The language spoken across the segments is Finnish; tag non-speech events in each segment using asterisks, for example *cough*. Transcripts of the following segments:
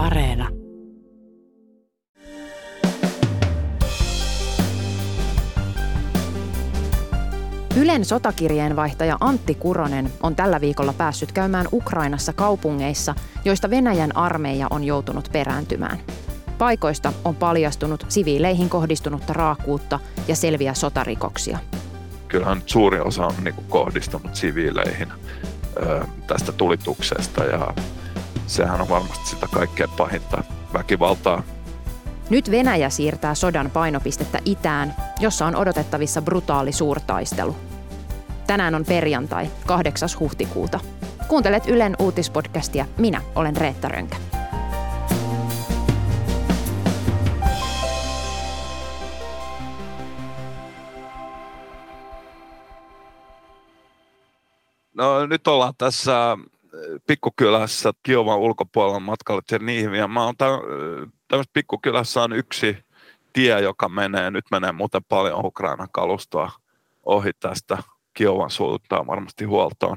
Areena. Ylen sotakirjeenvaihtaja Antti Kuronen on tällä viikolla päässyt käymään Ukrainassa kaupungeissa, joista Venäjän armeija on joutunut perääntymään. Paikoista on paljastunut siviileihin kohdistunutta raakuutta ja selviä sotarikoksia. Kyllähän suuri osa on niin kohdistunut siviileihin tästä tulituksesta ja sehän on varmasti sitä kaikkein pahinta väkivaltaa. Nyt Venäjä siirtää sodan painopistettä itään, jossa on odotettavissa brutaali suurtaistelu. Tänään on perjantai, 8. huhtikuuta. Kuuntelet Ylen uutispodcastia. Minä olen Reetta Rönkä. No nyt ollaan tässä pikkukylässä Kiovan ulkopuolella matkalla Chernihiviä. Mä oon tämmöisessä pikkukylässä on yksi tie, joka menee, nyt menee muuten paljon Ukraina kalustoa ohi tästä Kiovan suuntaan varmasti huoltoon.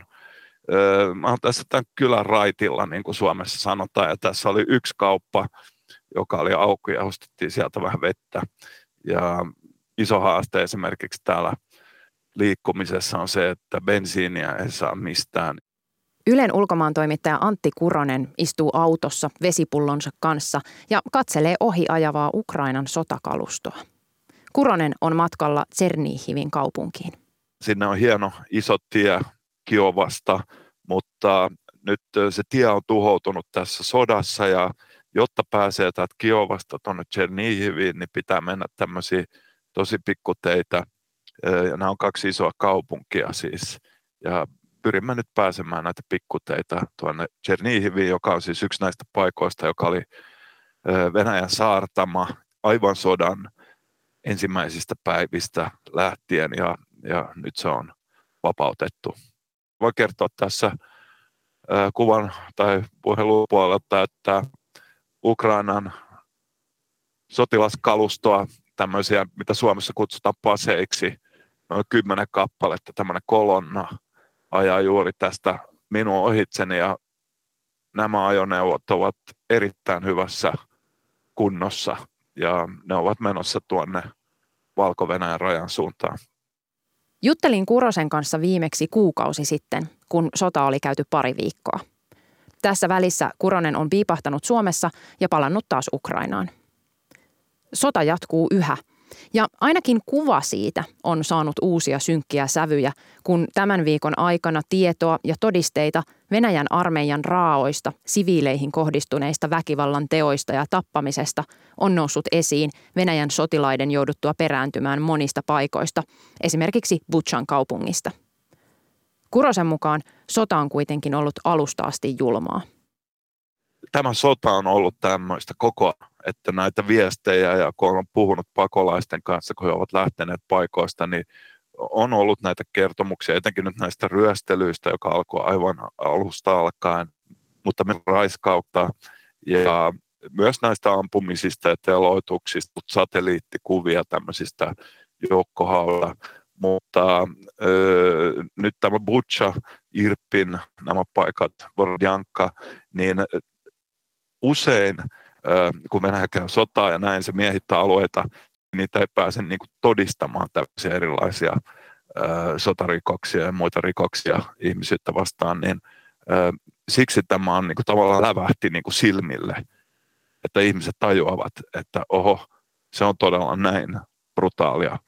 Mä oon tässä tämän kylän raitilla, niin kuin Suomessa sanotaan, ja tässä oli yksi kauppa, joka oli auki ja ostettiin sieltä vähän vettä. Ja iso haaste esimerkiksi täällä liikkumisessa on se, että bensiiniä ei saa mistään. Ylen ulkomaan toimittaja Antti Kuronen istuu autossa vesipullonsa kanssa ja katselee ohi ajavaa Ukrainan sotakalustoa. Kuronen on matkalla Tsernihivin kaupunkiin. Sinne on hieno iso tie Kiovasta, mutta nyt se tie on tuhoutunut tässä sodassa ja jotta pääsee täältä Kiovasta tuonne Chernihiviin, niin pitää mennä tämmöisiä tosi pikkuteitä. Ja nämä on kaksi isoa kaupunkia siis. Ja pyrimme nyt pääsemään näitä pikkuteitä tuonne Chernihiviin, joka on siis yksi näistä paikoista, joka oli Venäjän saartama aivan sodan ensimmäisistä päivistä lähtien ja, ja nyt se on vapautettu. Voin kertoa tässä kuvan tai puhelun puolelta, että Ukrainan sotilaskalustoa, tämmöisiä, mitä Suomessa kutsutaan paseiksi, noin kymmenen kappaletta, tämmöinen kolonna, ajaa juuri tästä minun ohitseni ja nämä ajoneuvot ovat erittäin hyvässä kunnossa ja ne ovat menossa tuonne valko rajan suuntaan. Juttelin Kurosen kanssa viimeksi kuukausi sitten, kun sota oli käyty pari viikkoa. Tässä välissä Kuronen on piipahtanut Suomessa ja palannut taas Ukrainaan. Sota jatkuu yhä – ja ainakin kuva siitä on saanut uusia synkkiä sävyjä, kun tämän viikon aikana tietoa ja todisteita Venäjän armeijan raaoista, siviileihin kohdistuneista väkivallan teoista ja tappamisesta on noussut esiin Venäjän sotilaiden jouduttua perääntymään monista paikoista, esimerkiksi Butchan kaupungista. Kurosen mukaan sota on kuitenkin ollut alusta asti julmaa. Tämä sota on ollut tämmöistä koko että näitä viestejä ja kun olen puhunut pakolaisten kanssa, kun he ovat lähteneet paikoista, niin on ollut näitä kertomuksia, etenkin nyt näistä ryöstelyistä, joka alkoi aivan alusta alkaen, mutta me raiskautta ja myös näistä ampumisista ja teloituksista, satelliittikuvia tämmöisistä joukkohaulla, mutta ö, nyt tämä Butcha, Irpin, nämä paikat, Vordjanka, niin usein kun Venäjä käy sotaa ja näin se miehittää alueita, niin niitä ei pääse niin kuin todistamaan tällaisia erilaisia sotarikoksia ja muita rikoksia ihmisyyttä vastaan, niin siksi tämä on niin kuin tavallaan lävähti niin kuin silmille, että ihmiset tajuavat, että oho, se on todella näin brutaalia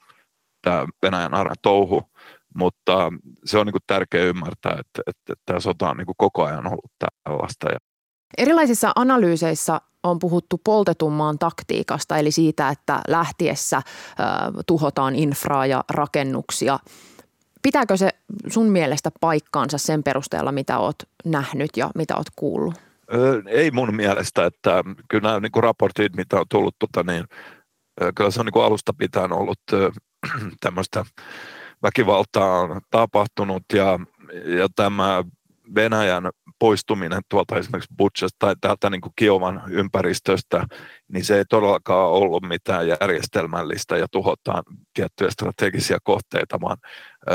tämä Venäjän arjen touhu, mutta se on niin kuin tärkeää ymmärtää, että, että, että tämä sota on niin kuin koko ajan ollut tällaista. Erilaisissa analyyseissä on puhuttu poltetummaan taktiikasta, eli siitä, että lähtiessä tuhotaan infraa ja rakennuksia. Pitääkö se sun mielestä paikkaansa sen perusteella, mitä oot nähnyt ja mitä oot kuullut? Ei mun mielestä, että kyllä nämä niin raportit, mitä on tullut, tota, niin, kyllä se on niin alusta pitäen ollut *clears throat* tämmöistä väkivaltaa on tapahtunut ja, ja tämä Venäjän poistuminen tuolta esimerkiksi Butchasta tai täältä niin kuin Kiovan ympäristöstä, niin se ei todellakaan ollut mitään järjestelmällistä ja tuhotaan tiettyjä strategisia kohteita, vaan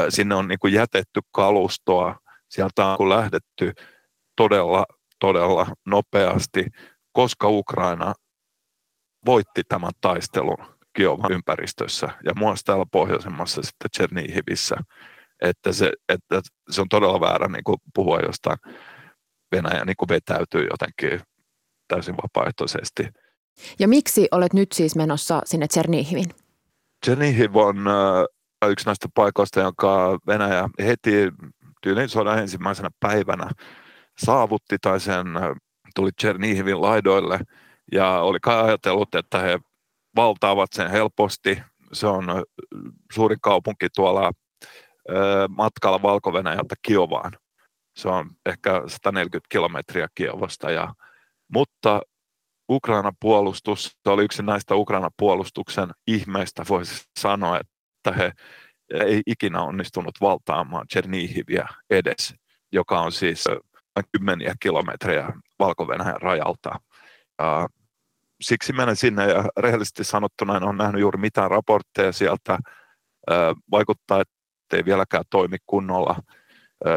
sinne on niin kuin jätetty kalustoa, sieltä on lähdetty todella, todella nopeasti koska Ukraina voitti tämän taistelun Kiovan ympäristössä. Ja myös täällä pohjoisemmassa sitten Chernihivissä, että se, että se on todella väärä niin kuin puhua jostain Venäjä niin kuin vetäytyy jotenkin täysin vapaaehtoisesti. Ja miksi olet nyt siis menossa sinne Tchernihivin? Chernihiv on äh, yksi näistä paikoista, jonka Venäjä heti tyylin sodan ensimmäisenä päivänä saavutti tai sen äh, tuli Chernihivin laidoille ja oli kai ajatellut, että he valtaavat sen helposti. Se on suuri kaupunki tuolla matkalla valko Kiovaan. Se on ehkä 140 kilometriä Kiovasta. Ja, mutta Ukrainan puolustus, se oli yksi näistä Ukrainan puolustuksen ihmeistä, voisi sanoa, että he ei ikinä onnistunut valtaamaan Chernihiviä edes, joka on siis kymmeniä kilometrejä valko rajalta. Ja siksi menen sinne ja rehellisesti sanottuna en ole nähnyt juuri mitään raportteja sieltä. Vaikuttaa, että ei vieläkään toimi kunnolla.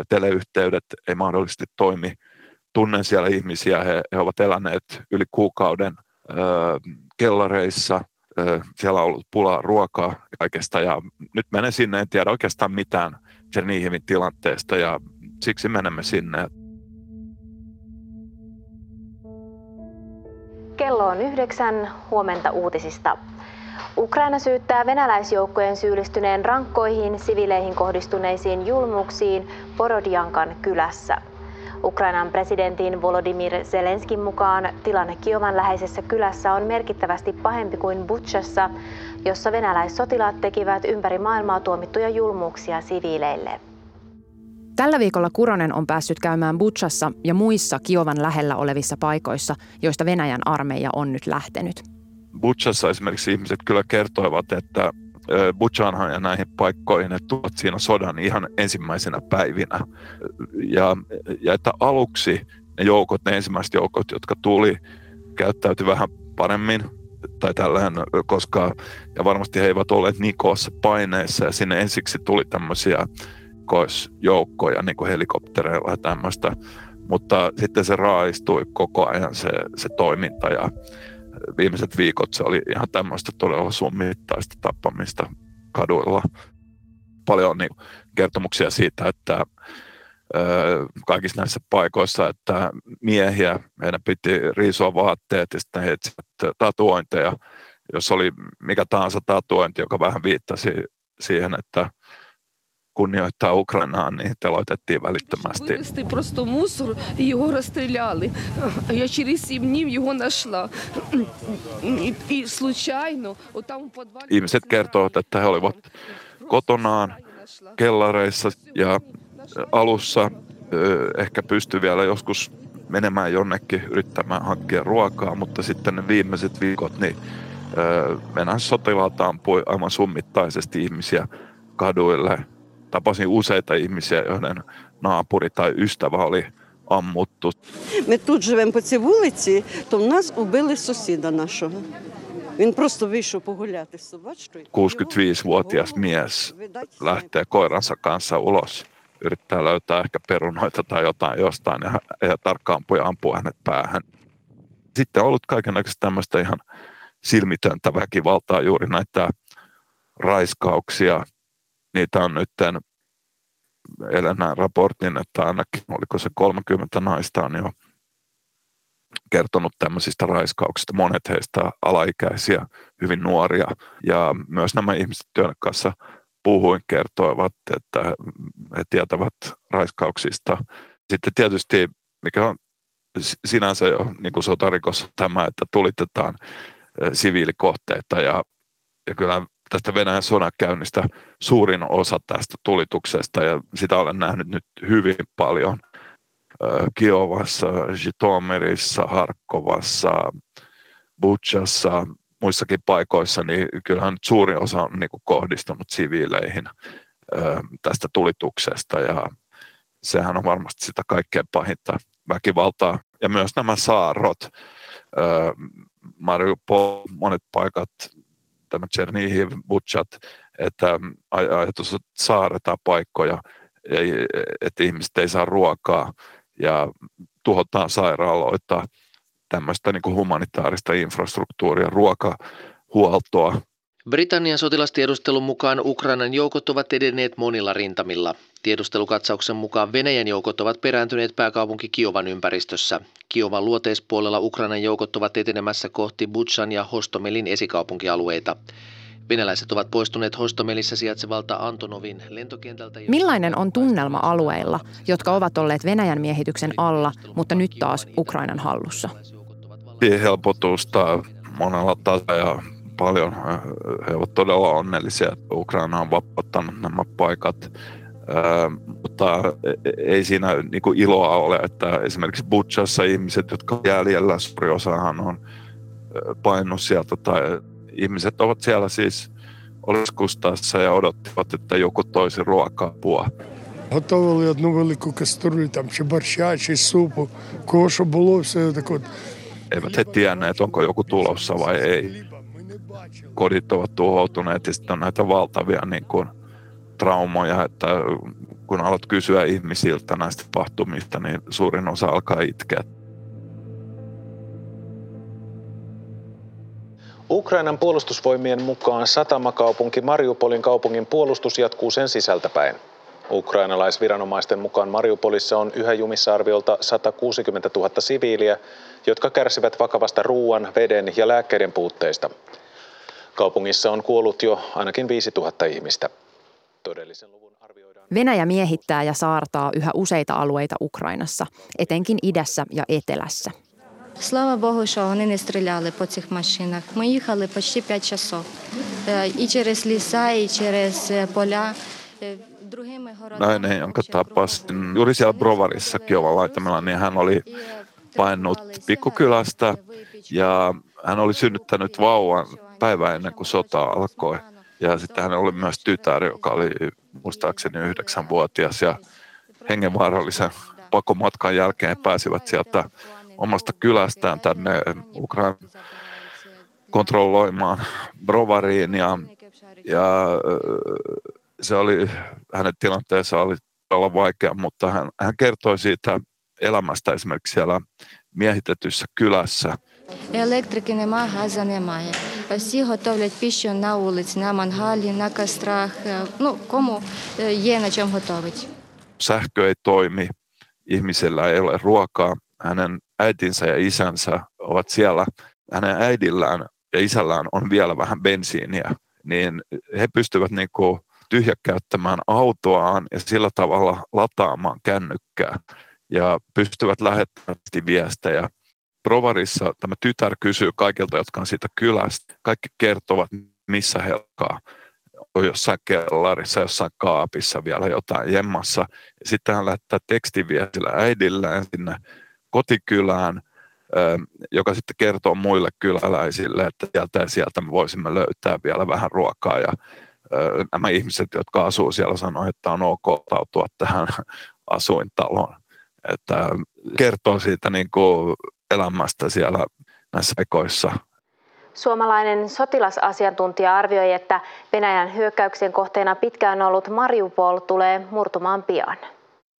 Teleyhteydet ei mahdollisesti toimi. Tunnen siellä ihmisiä, he, he ovat eläneet yli kuukauden kellareissa. Siellä on ollut pulaa ruokaa kaikesta ja nyt menen sinne, en tiedä oikeastaan mitään Chernihivin tilanteesta ja siksi menemme sinne. Kello on yhdeksän huomenta uutisista. Ukraina syyttää venäläisjoukkojen syyllistyneen rankkoihin sivileihin kohdistuneisiin julmuksiin Porodiankan kylässä. Ukrainan presidentin Volodymyr Zelenskin mukaan tilanne Kiovan läheisessä kylässä on merkittävästi pahempi kuin Butchassa, jossa venäläissotilaat tekivät ympäri maailmaa tuomittuja julmuuksia siviileille. Tällä viikolla Kuronen on päässyt käymään Butchassa ja muissa Kiovan lähellä olevissa paikoissa, joista Venäjän armeija on nyt lähtenyt. Butchassa esimerkiksi ihmiset kyllä kertoivat, että Butchanhan ja näihin paikkoihin ne tuot siinä sodan ihan ensimmäisenä päivinä. Ja, ja että aluksi ne joukot, ne ensimmäiset joukot, jotka tuli, käyttäytyi vähän paremmin tai tällainen, koska ja varmasti he eivät olleet niin koossa paineissa ja sinne ensiksi tuli tämmöisiä erikoisjoukkoja niin kuin helikoptereilla ja tämmöistä, mutta sitten se raaistui koko ajan se, se toiminta ja viimeiset viikot se oli ihan tämmöistä todella summittaista tappamista kaduilla. Paljon niin kertomuksia siitä, että kaikissa näissä paikoissa, että miehiä, meidän piti riisua vaatteet ja sitten he tatuointeja, jos oli mikä tahansa tatuointi, joka vähän viittasi siihen, että kunnioittaa Ukrainaa, niin teloitettiin välittömästi. Просто мусор, його розстріляли. Я через сім днів його знайшла. І случайно, там Ihmiset kertovat, että he olivat kotonaan kellareissa ja alussa ehkä pystyi vielä joskus menemään jonnekin yrittämään hankkia ruokaa, mutta sitten ne viimeiset viikot niin Venäjän sotilaat ampui aivan summittaisesti ihmisiä kaduille tapasin useita ihmisiä, joiden naapuri tai ystävä oli ammuttu. Me тут живемо по цій вулиці, то в нас убили сусіда нашого. Він просто вийшов погуляти з собачкою. 65-vuotias mies lähtee koiransa kanssa ulos. Yrittää löytää ehkä perunoita tai jotain jostain ja, ja tarkkaan ampuja ampuu hänet päähän. Sitten on ollut kaikenlaista tämmöistä ihan silmitöntä väkivaltaa, juuri näitä raiskauksia, niitä on nyt eilen näin raportin, että ainakin oliko se 30 naista on jo kertonut tämmöisistä raiskauksista, monet heistä alaikäisiä, hyvin nuoria. Ja myös nämä ihmiset, joiden kanssa puhuin, kertoivat, että he tietävät raiskauksista. Sitten tietysti, mikä on sinänsä jo niin kuin sotarikos tämä, että tulitetaan siviilikohteita. Ja, ja kyllä tästä Venäjän sodankäynnistä suurin osa tästä tulituksesta ja sitä olen nähnyt nyt hyvin paljon Kiovassa, Jitomirissa, Harkovassa, Butchassa, muissakin paikoissa, niin kyllähän suurin osa on niin kuin kohdistunut siviileihin tästä tulituksesta ja sehän on varmasti sitä kaikkein pahinta väkivaltaa. Ja myös nämä saarrot, Mariupol, monet paikat tämä Chernihiv, Butchat, että ajatus, että saarretaan paikkoja, että ihmiset ei saa ruokaa ja tuhotaan sairaaloita. tämmöistä niin kuin humanitaarista infrastruktuuria, ruokahuoltoa. Britannian sotilastiedustelun mukaan Ukrainan joukot ovat edenneet monilla rintamilla. Tiedustelukatsauksen mukaan Venäjän joukot ovat perääntyneet pääkaupunki Kiovan ympäristössä. Kiovan luoteispuolella Ukrainan joukot ovat etenemässä kohti Butchan ja Hostomelin esikaupunkialueita. Venäläiset ovat poistuneet Hostomelissä sijaitsevalta Antonovin lentokentältä. Millainen on tunnelma alueilla, jotka ovat olleet Venäjän miehityksen alla, mutta nyt taas Ukrainan hallussa? Helpotusta monella tasolla ja paljon. He ovat todella onnellisia, että Ukraina on vapauttanut nämä paikat. mutta ei siinä niin kuin iloa ole, että esimerkiksi Butchassa ihmiset, jotka jäljellä, suuri osahan on painut sieltä tai ihmiset ovat siellä siis oleskustassa ja odottivat, että joku toisi ruoka-apua. Готували одну велику каструлю там чи борща, чи супу, кого що було, все так от. Eivät he tienneet, onko joku tulossa vai ei. Kodit ovat tuhoutuneet ja sitten on näitä valtavia niin kuin, traumoja, että kun alat kysyä ihmisiltä näistä tapahtumista, niin suurin osa alkaa itkeä. Ukrainan puolustusvoimien mukaan satamakaupunki Mariupolin kaupungin puolustus jatkuu sen sisältäpäin. Ukrainalaisviranomaisten mukaan Mariupolissa on yhä jumissa arviolta 160 000 siviiliä, jotka kärsivät vakavasta ruoan, veden ja lääkkeiden puutteista. Kaupungissa on kuollut jo ainakin 5000 ihmistä. Todellisen luvun arvioidaan... Venäjä miehittää ja saartaa yhä useita alueita Ukrainassa, etenkin idässä ja etelässä. Слава Богу, що вони не стріляли по цих машинах. Ми їхали почти 5 часов. І через ліса, і через поля. Nainen, jonka tapasin juuri siellä Brovarissa Kiovan laitamella, niin hän oli painut pikkukylästä ja hän oli synnyttänyt vauvan päivää ennen kuin sota alkoi. Ja sitten hän oli myös tytär, joka oli muistaakseni yhdeksänvuotias. Ja hengenvaarallisen pakomatkan jälkeen pääsivät sieltä omasta kylästään tänne Ukrainan kontrolloimaan Brovariin. Ja, ja se oli, hänen tilanteensa oli todella vaikea, mutta hän, hän kertoi siitä elämästä esimerkiksi siellä miehitetyssä kylässä. Електрики немає, газу немає. Всі готовлять піщу на вулиці, на мангалі, на кострах. Ну, кому є на чому готовить. Sähkö ei toimi, ihmisillä ei ole ruokaa. Hänen äitinsä ja isänsä ovat siellä. Hänen äidillään ja isällään on vielä vähän bensiiniä, niin he pystyvät niin kuin tyhjäkäyttämään autoaan ja sillä tavalla lataamaan kännykkää ja pystyvät lähettämään viestejä. Provarissa tämä tytär kysyy kaikilta, jotka on siitä kylästä. Kaikki kertovat, missä he alkaa. On jossain kellarissa, jossain kaapissa vielä jotain jemmassa. Sitten hän lähettää tekstiviestillä äidilleen sinne kotikylään, joka sitten kertoo muille kyläläisille, että sieltä ja sieltä me voisimme löytää vielä vähän ruokaa. Ja nämä ihmiset, jotka asuu siellä, sanoivat, että on ok tautua tähän *laughs* asuintaloon. Että kertoo siitä niin kuin elämästä siellä näissä ekoissa. Suomalainen sotilasasiantuntija arvioi, että Venäjän hyökkäyksen kohteena pitkään ollut Mariupol tulee murtumaan pian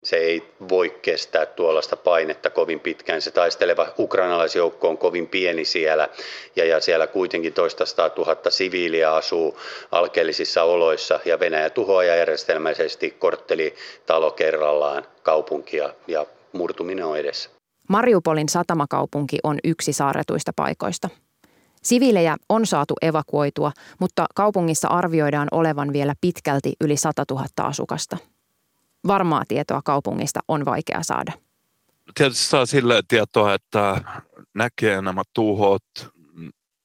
se ei voi kestää tuollaista painetta kovin pitkään. Se taisteleva ukrainalaisjoukko on kovin pieni siellä ja, ja siellä kuitenkin toista tuhatta siviiliä asuu alkeellisissa oloissa ja Venäjä tuhoaa järjestelmäisesti kortteli talo kerrallaan kaupunkia ja murtuminen on edessä. Mariupolin satamakaupunki on yksi saarretuista paikoista. Siviilejä on saatu evakuoitua, mutta kaupungissa arvioidaan olevan vielä pitkälti yli 100 000 asukasta – varmaa tietoa kaupungista on vaikea saada. Tietysti saa sille tietoa, että näkee nämä tuhot,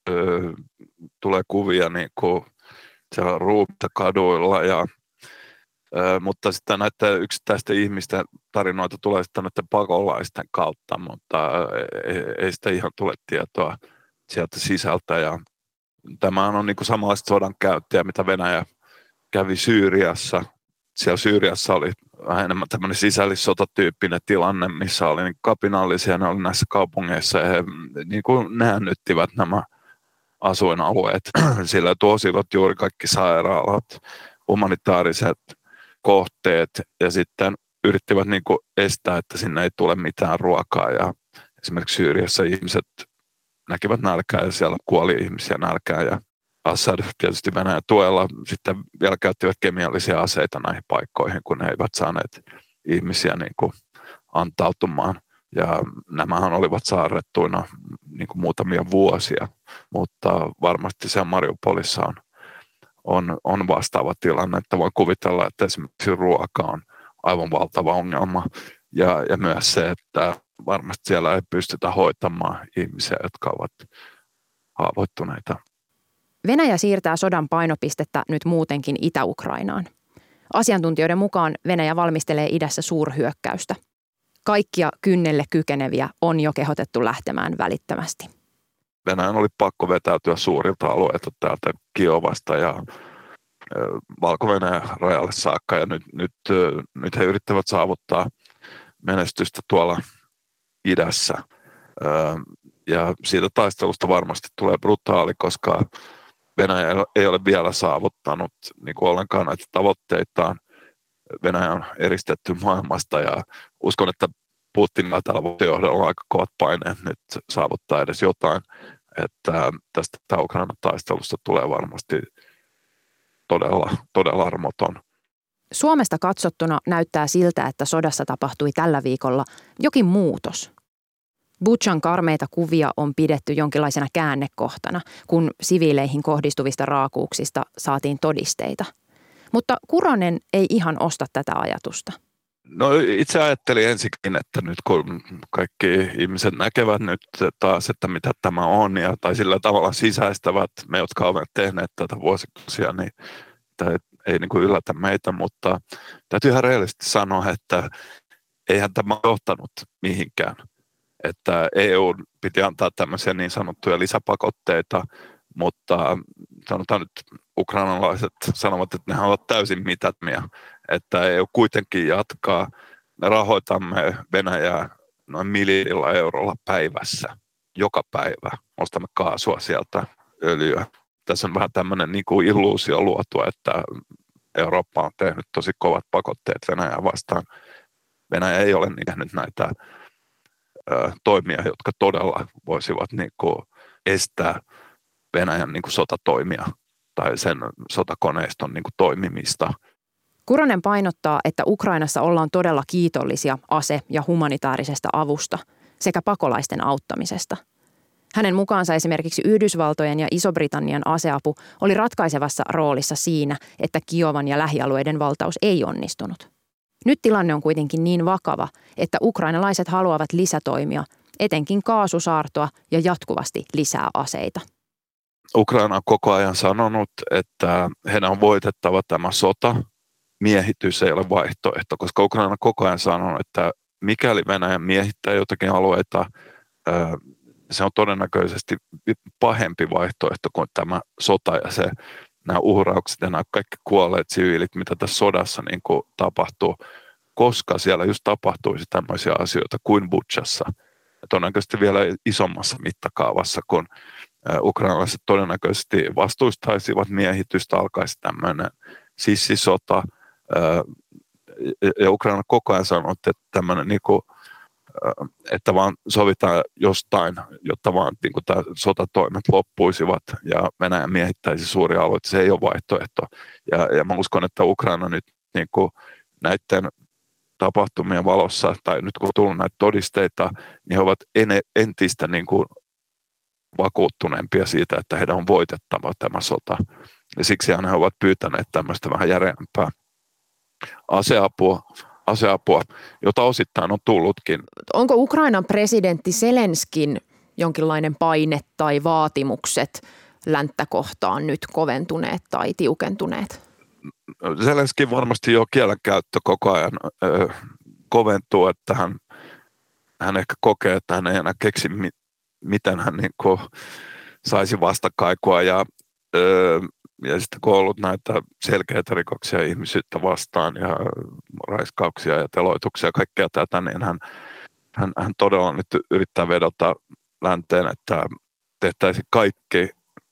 ö, tulee kuvia niin kuin siellä ruupta kaduilla ja Mutta sitten näiden yksittäisten ihmisten tarinoita tulee sitten näiden pakolaisten kautta, mutta ei, ei sitä ihan tule tietoa sieltä sisältä. Ja tämä on niin kuin samanlaista sodan käyttöä, mitä Venäjä kävi Syyriassa. Siellä Syyriassa oli vähän enemmän tämmöinen sisällissotatyyppinen tilanne, missä oli niin kapinallisia, ne oli näissä kaupungeissa ja he niin kuin näännyttivät nämä asuinalueet. *clears throat* Sillä tuosivat juuri kaikki sairaalat, humanitaariset kohteet ja sitten yrittivät niin kuin estää, että sinne ei tule mitään ruokaa ja esimerkiksi Syyriassa ihmiset näkivät nälkää ja siellä kuoli ihmisiä nälkään ja Assad tietysti Venäjän tuella sitten vielä käyttivät kemiallisia aseita näihin paikkoihin, kun he eivät saaneet ihmisiä niin kuin antautumaan. Ja nämähän olivat saarrettuina niin kuin muutamia vuosia, mutta varmasti se Mariupolissa on, on, on vastaava tilanne, että voin kuvitella, että esimerkiksi ruoka on aivan valtava ongelma. Ja, ja myös se, että varmasti siellä ei pystytä hoitamaan ihmisiä, jotka ovat haavoittuneita. Venäjä siirtää sodan painopistettä nyt muutenkin Itä-Ukrainaan. Asiantuntijoiden mukaan Venäjä valmistelee idässä suurhyökkäystä. Kaikkia kynnelle kykeneviä on jo kehotettu lähtemään välittömästi. Venäjän oli pakko vetäytyä suurilta alueilta täältä Kiovasta ja valko rajalle saakka ja nyt, nyt, nyt he yrittävät saavuttaa menestystä tuolla idässä. Ja siitä taistelusta varmasti tulee brutaali, koska Venäjä ei ole vielä saavuttanut niin kuin ollenkaan näitä tavoitteitaan. Venäjä on eristetty maailmasta ja uskon, että Putinilla tällä johdolla on aika kovat paineet nyt saavuttaa edes jotain. Että tästä Ukrainan taistelusta tulee varmasti todella, todella armoton. Suomesta katsottuna näyttää siltä, että sodassa tapahtui tällä viikolla jokin muutos. Butchan karmeita kuvia on pidetty jonkinlaisena käännekohtana, kun siviileihin kohdistuvista raakuuksista saatiin todisteita. Mutta Kuronen ei ihan osta tätä ajatusta. No itse ajattelin ensikin, että nyt kun kaikki ihmiset näkevät nyt taas, että mitä tämä on, ja, tai sillä tavalla sisäistävät me, jotka ovat tehneet tätä vuosikausia, niin tämä ei, ei niin kuin yllätä meitä, mutta täytyy ihan rehellisesti sanoa, että eihän tämä johtanut mihinkään. Että EU piti antaa tämmöisiä niin sanottuja lisäpakotteita, mutta sanotaan nyt ukrainalaiset sanovat, että ne ovat täysin mitätmiä, että EU kuitenkin jatkaa. Me rahoitamme Venäjää noin miljardilla eurolla päivässä, joka päivä. Ostamme kaasua sieltä, öljyä. Tässä on vähän tämmöinen niin kuin illuusio luotu, että Eurooppa on tehnyt tosi kovat pakotteet Venäjää vastaan. Venäjä ei ole nyt näitä toimia, jotka todella voisivat niin kuin estää Venäjän niin kuin sotatoimia tai sen sotakoneiston niin kuin toimimista. Kuronen painottaa, että Ukrainassa ollaan todella kiitollisia ase- ja humanitaarisesta avusta sekä pakolaisten auttamisesta. Hänen mukaansa esimerkiksi Yhdysvaltojen ja Iso-Britannian aseapu oli ratkaisevassa roolissa siinä, että Kiovan ja lähialueiden valtaus ei onnistunut. Nyt tilanne on kuitenkin niin vakava, että ukrainalaiset haluavat lisätoimia, etenkin kaasusaartoa ja jatkuvasti lisää aseita. Ukraina on koko ajan sanonut, että heidän on voitettava tämä sota. Miehitys ei ole vaihtoehto, koska Ukraina koko ajan sanonut, että mikäli Venäjä miehittää jotakin alueita, se on todennäköisesti pahempi vaihtoehto kuin tämä sota ja se nämä uhraukset ja nämä kaikki kuolleet siviilit, mitä tässä sodassa niin kuin tapahtuu, koska siellä just tapahtuisi tämmöisiä asioita kuin Butchassa. Ja todennäköisesti vielä isommassa mittakaavassa, kun ukrainalaiset todennäköisesti vastustaisivat miehitystä, alkaisi tämmöinen sissisota. Ja Ukraina koko ajan sanoo, että tämmöinen niin kuin että vaan sovitaan jostain, jotta vaan niin kuin tämä sotatoimet loppuisivat ja Venäjä miehittäisi suuria alueita. Se ei ole vaihtoehto. Ja, ja mä uskon, että Ukraina nyt niin kuin näiden tapahtumien valossa, tai nyt kun on tullut näitä todisteita, niin he ovat ene, entistä niin kuin vakuuttuneempia siitä, että heidän on voitettava tämä sota. Ja siksi he ovat pyytäneet tämmöistä vähän järeämpää aseapua, aseapua, jota osittain on tullutkin. Onko Ukrainan presidentti Selenskin jonkinlainen paine tai vaatimukset länttä kohtaan nyt koventuneet tai tiukentuneet? Zelenskin varmasti jo kielenkäyttö koko ajan ö, koventuu, että hän, hän ehkä kokee, että hän ei enää keksi, miten hän niin kuin, saisi vastakaikua ja ö, ja sitten kun on ollut näitä selkeitä rikoksia ihmisyyttä vastaan ja raiskauksia ja teloituksia ja kaikkea tätä, niin hän, hän, hän todella nyt yrittää vedota länteen, että tehtäisiin kaikki,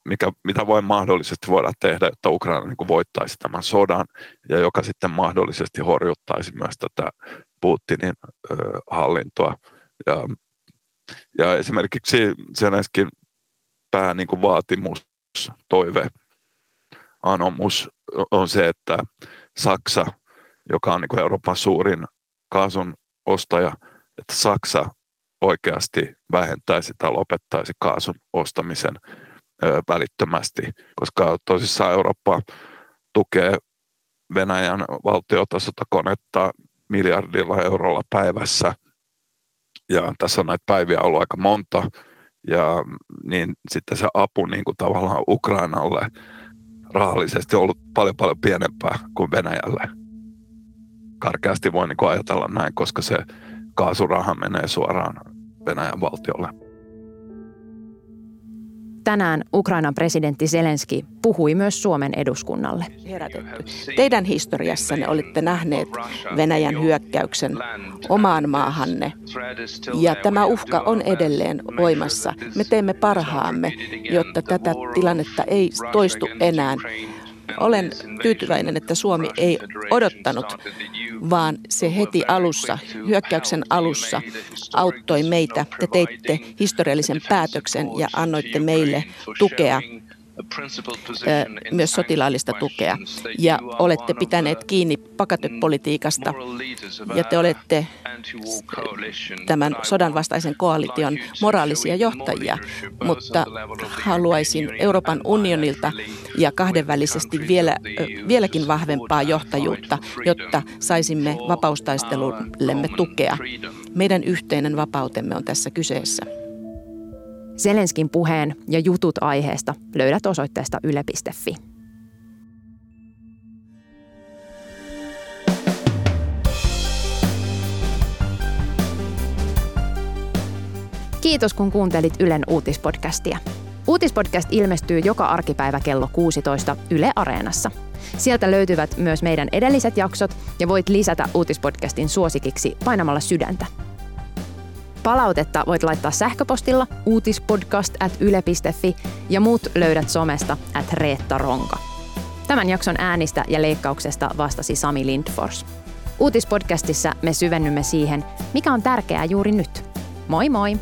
mikä, mitä voi mahdollisesti voida tehdä, että Ukraina niin kuin voittaisi tämän sodan ja joka sitten mahdollisesti horjuttaisi myös tätä Putinin ö, hallintoa. Ja Ja esimerkiksi Zelenskin pää niin kuin vaatimus, toive, anomus on se, että Saksa, joka on niin Euroopan suurin kaasun ostaja, että Saksa oikeasti vähentäisi tai lopettaisi kaasun ostamisen välittömästi, koska tosissaan Eurooppa tukee Venäjän valtiotasotakonetta miljardilla eurolla päivässä. Ja tässä on näitä päiviä ollut aika monta. Ja niin sitten se apu niin kuin tavallaan Ukrainalle rahallisesti ollut paljon paljon pienempää kuin Venäjälle. Karkeasti voi niin ajatella näin, koska se kaasuraha menee suoraan Venäjän valtiolle tänään Ukrainan presidentti Zelenski puhui myös Suomen eduskunnalle. Herätetty. Teidän historiassanne olitte nähneet Venäjän hyökkäyksen omaan maahanne ja tämä uhka on edelleen voimassa. Me teemme parhaamme, jotta tätä tilannetta ei toistu enää. Olen tyytyväinen, että Suomi ei odottanut, vaan se heti alussa, hyökkäyksen alussa, auttoi meitä. Te teitte historiallisen päätöksen ja annoitte meille tukea myös sotilaallista tukea. Ja olette pitäneet kiinni pakatepolitiikasta ja te olette tämän sodan vastaisen koalition moraalisia johtajia, mutta haluaisin Euroopan unionilta ja kahdenvälisesti vielä, vieläkin vahvempaa johtajuutta, jotta saisimme vapaustaistelullemme tukea. Meidän yhteinen vapautemme on tässä kyseessä. Zelenskin puheen ja jutut aiheesta löydät osoitteesta yle.fi. Kiitos kun kuuntelit Ylen uutispodcastia. Uutispodcast ilmestyy joka arkipäivä kello 16 Yle Areenassa. Sieltä löytyvät myös meidän edelliset jaksot ja voit lisätä uutispodcastin suosikiksi painamalla sydäntä. Palautetta voit laittaa sähköpostilla uutispodcast at yle.fi ja muut löydät somesta at Reetta Ronka. Tämän jakson äänistä ja leikkauksesta vastasi Sami Lindfors. Uutispodcastissa me syvennymme siihen, mikä on tärkeää juuri nyt. Moi moi!